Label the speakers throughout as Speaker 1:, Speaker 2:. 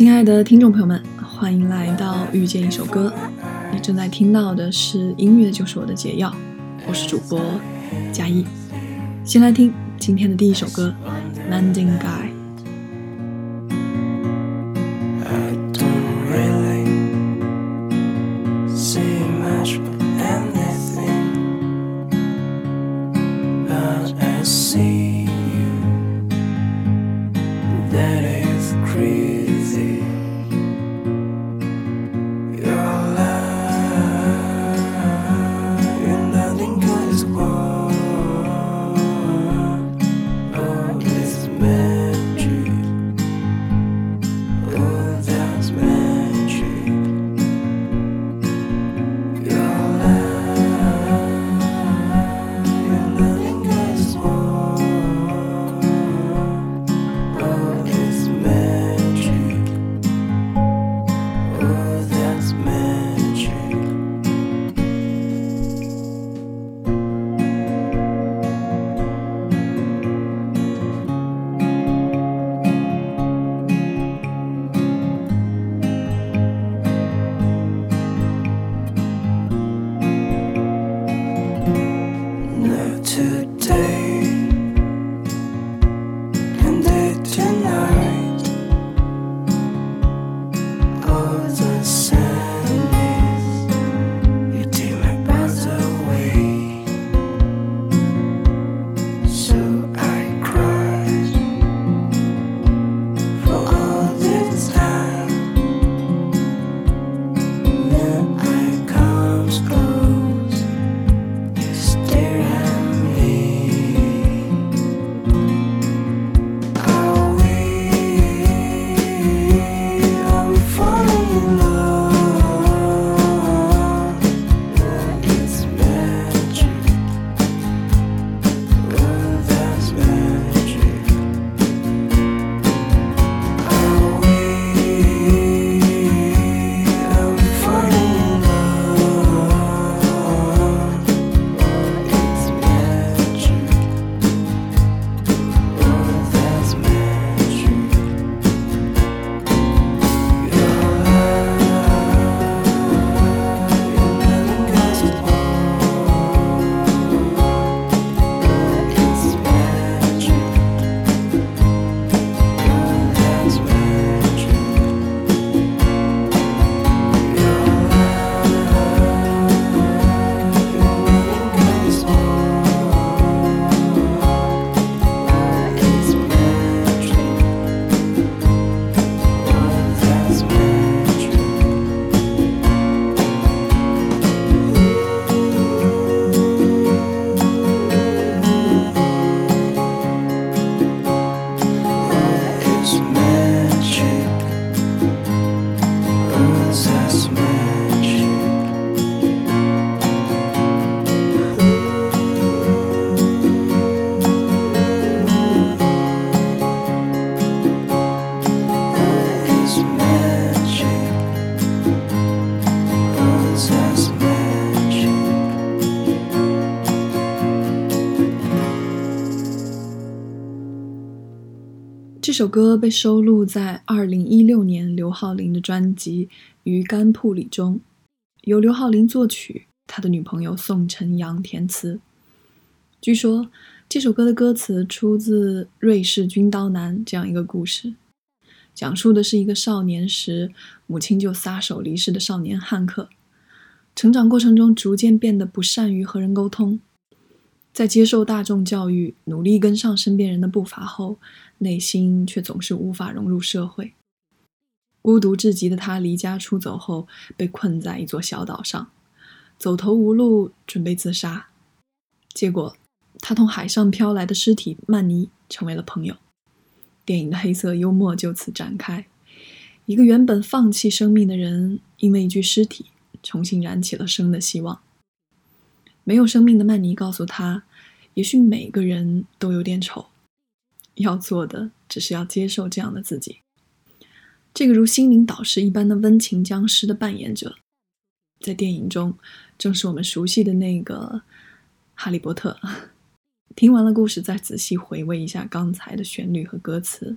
Speaker 1: 亲爱的听众朋友们，欢迎来到遇见一首歌。你正在听到的是音乐就是我的解药，我是主播嘉一。先来听今天的第一首歌《Landing Guy》。
Speaker 2: I don't really see much of anything, but I see you. That is crazy.
Speaker 1: 这首歌被收录在2016年刘浩霖的专辑《鱼干铺里》中，由刘浩霖作曲，他的女朋友宋晨阳填词。据说这首歌的歌词出自《瑞士军刀男》这样一个故事，讲述的是一个少年时母亲就撒手离世的少年汉克，成长过程中逐渐变得不善于和人沟通，在接受大众教育、努力跟上身边人的步伐后，内心却总是无法融入社会。孤独至极的他离家出走后，被困在一座小岛上，走投无路，准备自杀。结果，他同海上飘来的尸体曼尼成为了朋友。电影的黑色幽默就此展开。一个原本放弃生命的人，因为一具尸体，重新燃起了生的希望。没有生命的曼尼告诉他，也许每个人都有点丑，要做的只是要接受这样的自己。这个如心灵导师一般的温情僵尸的扮演者，在电影中正是我们熟悉的那个哈利波特。听完了故事，再仔细回味一下刚才的旋律和歌词，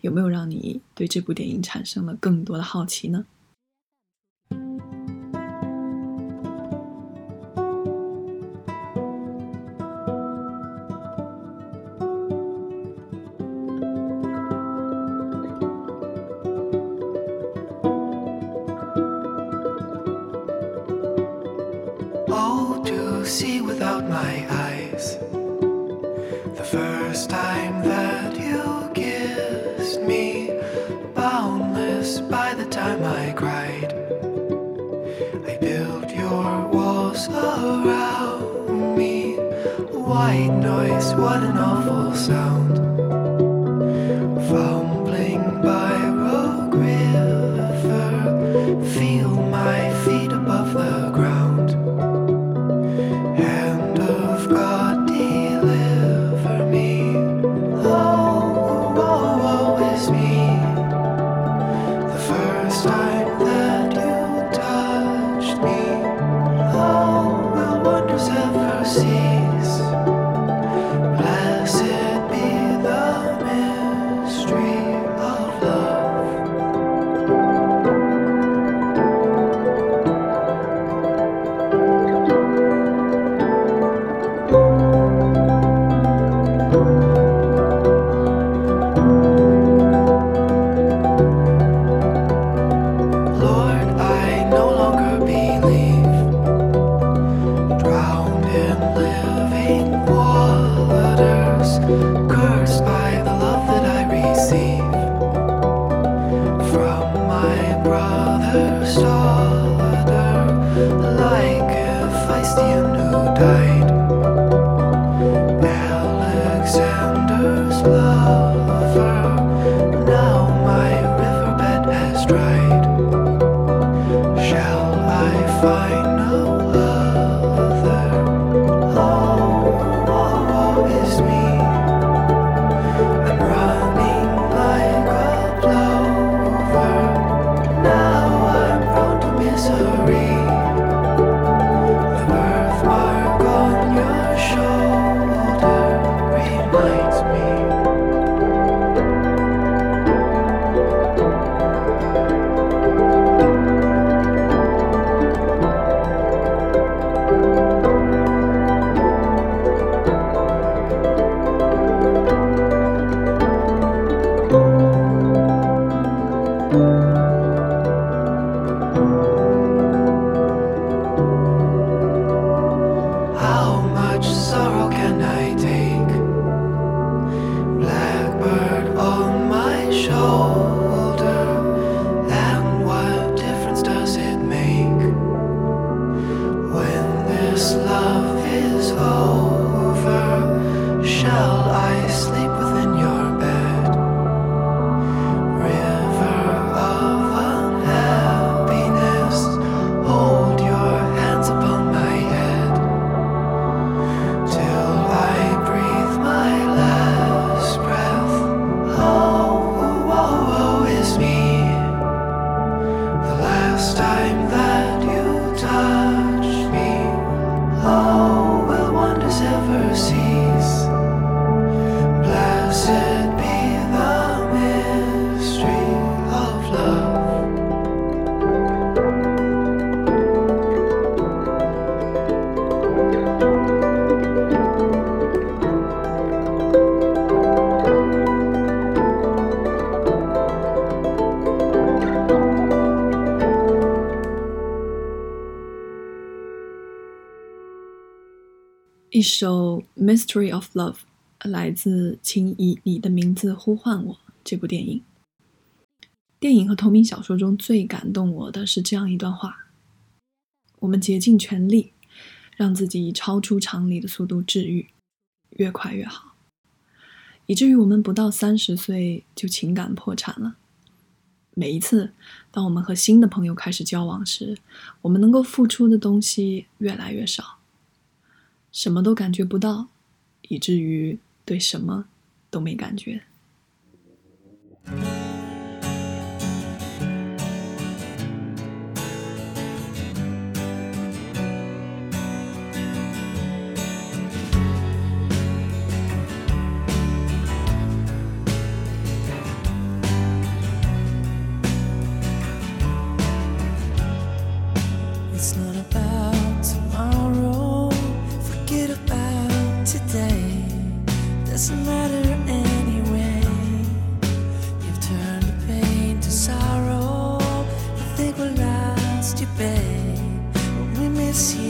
Speaker 1: 有没有让你对这部电影产生了更多的好奇呢？
Speaker 2: See without my eyes. The first time that you kissed me, boundless by the time I cried. I built your walls around me. White noise, what an awful sound. stride shall I find?
Speaker 1: 一首《Mystery of Love》来自《请以你的名字呼唤我》这部电影。电影和同名小说中最感动我的是这样一段话：我们竭尽全力，让自己以超出常理的速度治愈，越快越好，以至于我们不到三十岁就情感破产了。每一次，当我们和新的朋友开始交往时，我们能够付出的东西越来越少。什么都感觉不到，以至于对什么都没感觉。
Speaker 2: miss you.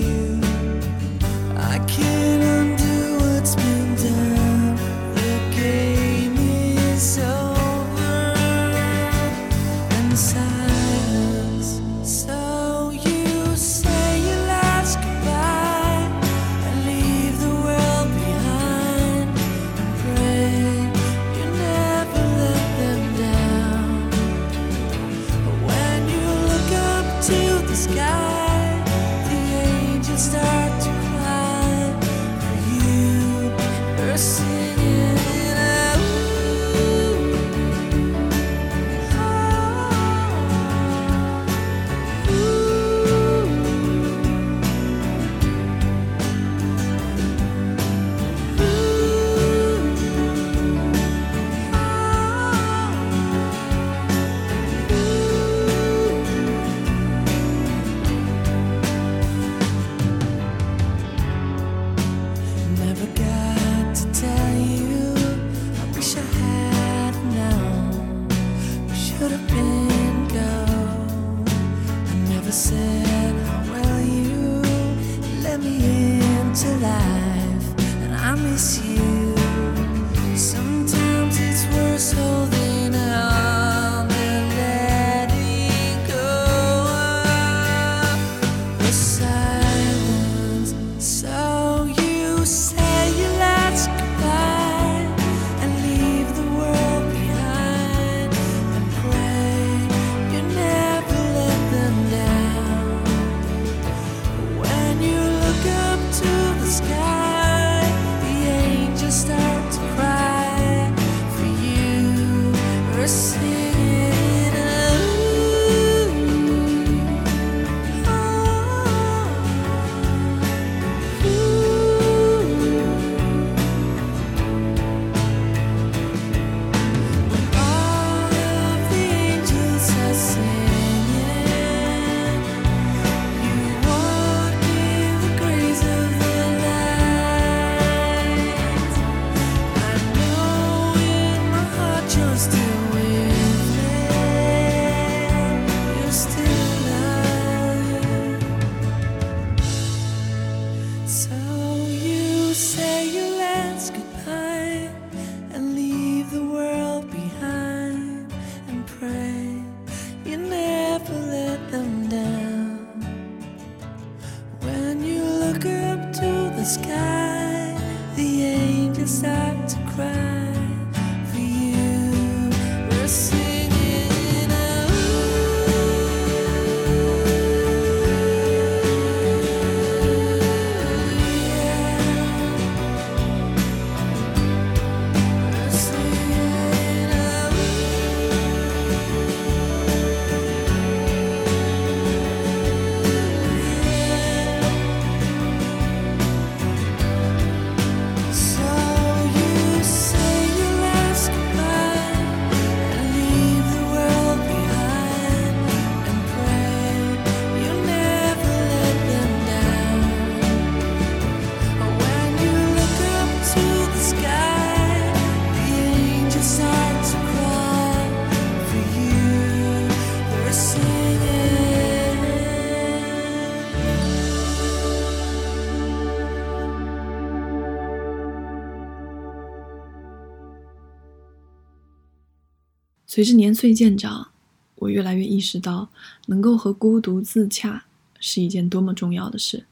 Speaker 1: 随着年岁渐长，我越来越意识到，能够和孤独自洽是一件多么重要的事。”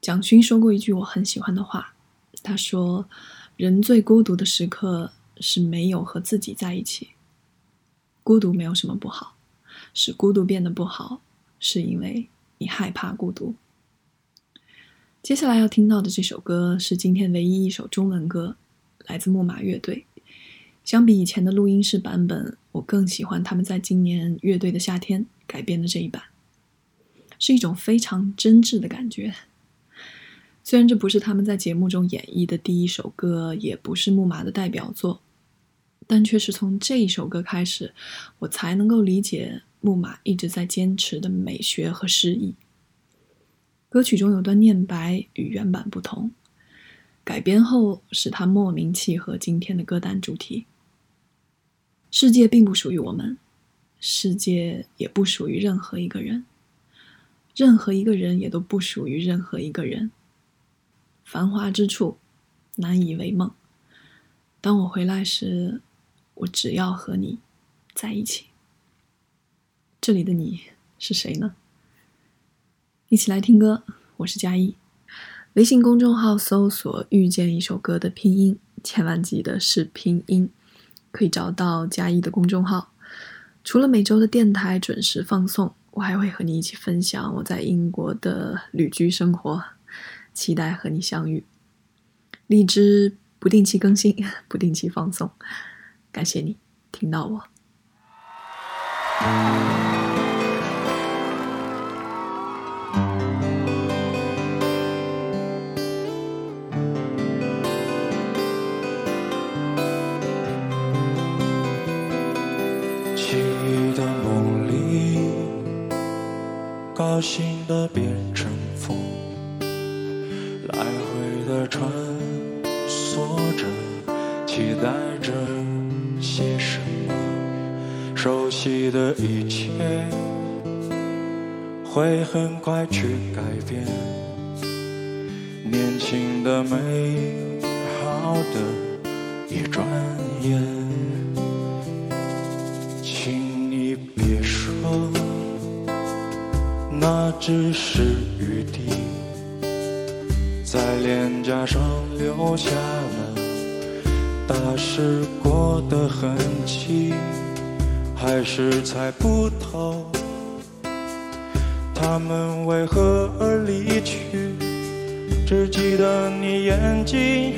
Speaker 1: 蒋勋说过一句我很喜欢的话，他说：“人最孤独的时刻是没有和自己在一起。孤独没有什么不好，使孤独变得不好，是因为你害怕孤独。”接下来要听到的这首歌是今天唯一一首中文歌，来自木马乐队。相比以前的录音室版本，我更喜欢他们在今年《乐队的夏天》改编的这一版，是一种非常真挚的感觉。虽然这不是他们在节目中演绎的第一首歌，也不是木马的代表作，但却是从这一首歌开始，我才能够理解木马一直在坚持的美学和诗意。歌曲中有段念白与原版不同，改编后使它莫名契合今天的歌单主题。世界并不属于我们，世界也不属于任何一个人，任何一个人也都不属于任何一个人。繁华之处，难以为梦。当我回来时，我只要和你在一起。这里的你是谁呢？一起来听歌，我是佳一。微信公众号搜索“遇见一首歌”的拼音，千万记得是拼音，可以找到佳一的公众号。除了每周的电台准时放送，我还会和你一起分享我在英国的旅居生活，期待和你相遇。荔枝不定期更新，不定期放送，感谢你听到我。
Speaker 3: 高兴的变成风，来回的穿梭着，期待着些什么？熟悉的一切会很快去改变，年轻的美好的一转眼。只是雨滴，在脸颊上留下了打湿过的痕迹，还是猜不透他们为何而离去，只记得你眼睛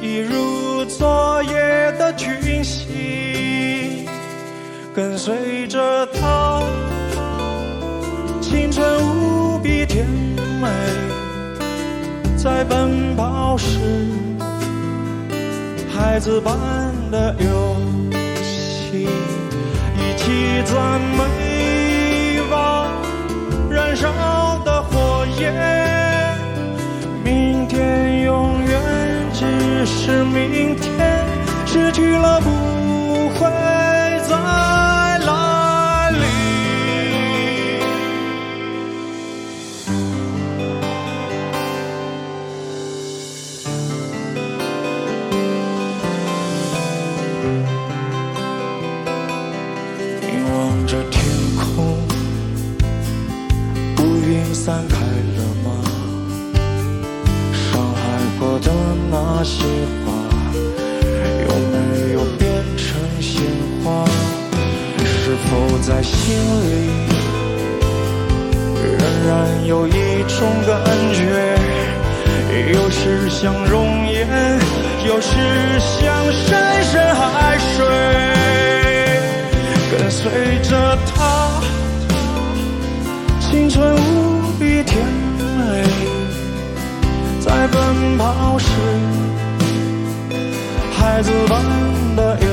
Speaker 3: 一如昨夜的群星。跟随着他，青春无比甜美，在奔跑时，孩子般的游戏，一起赞美吧，燃烧的火焰，明天永远只是明天，失去了不会再散开了吗？伤害过的那些话，有没有变成鲜花？是否在心里仍然有一种感觉？有时像容颜，有时像深深海水。跟随着他，青春无在奔跑时，孩子般的游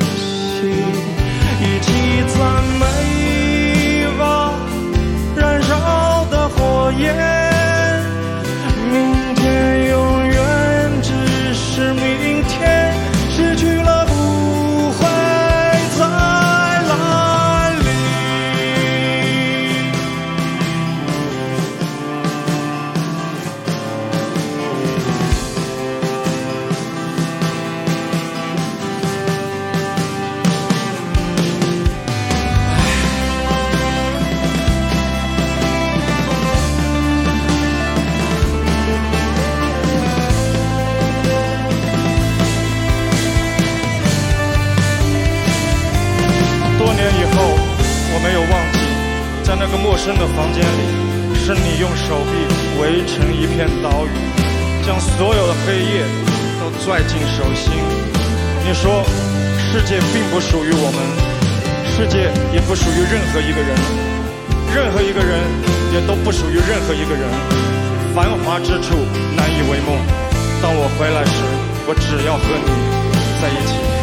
Speaker 3: 戏，一起赞美吧，燃烧的火焰，岛屿，将所有的黑夜都拽进手心。你说，世界并不属于我们，世界也不属于任何一个人，任何一个人也都不属于任何一个人。繁华之处难以为梦。当我回来时，我只要和你在一起。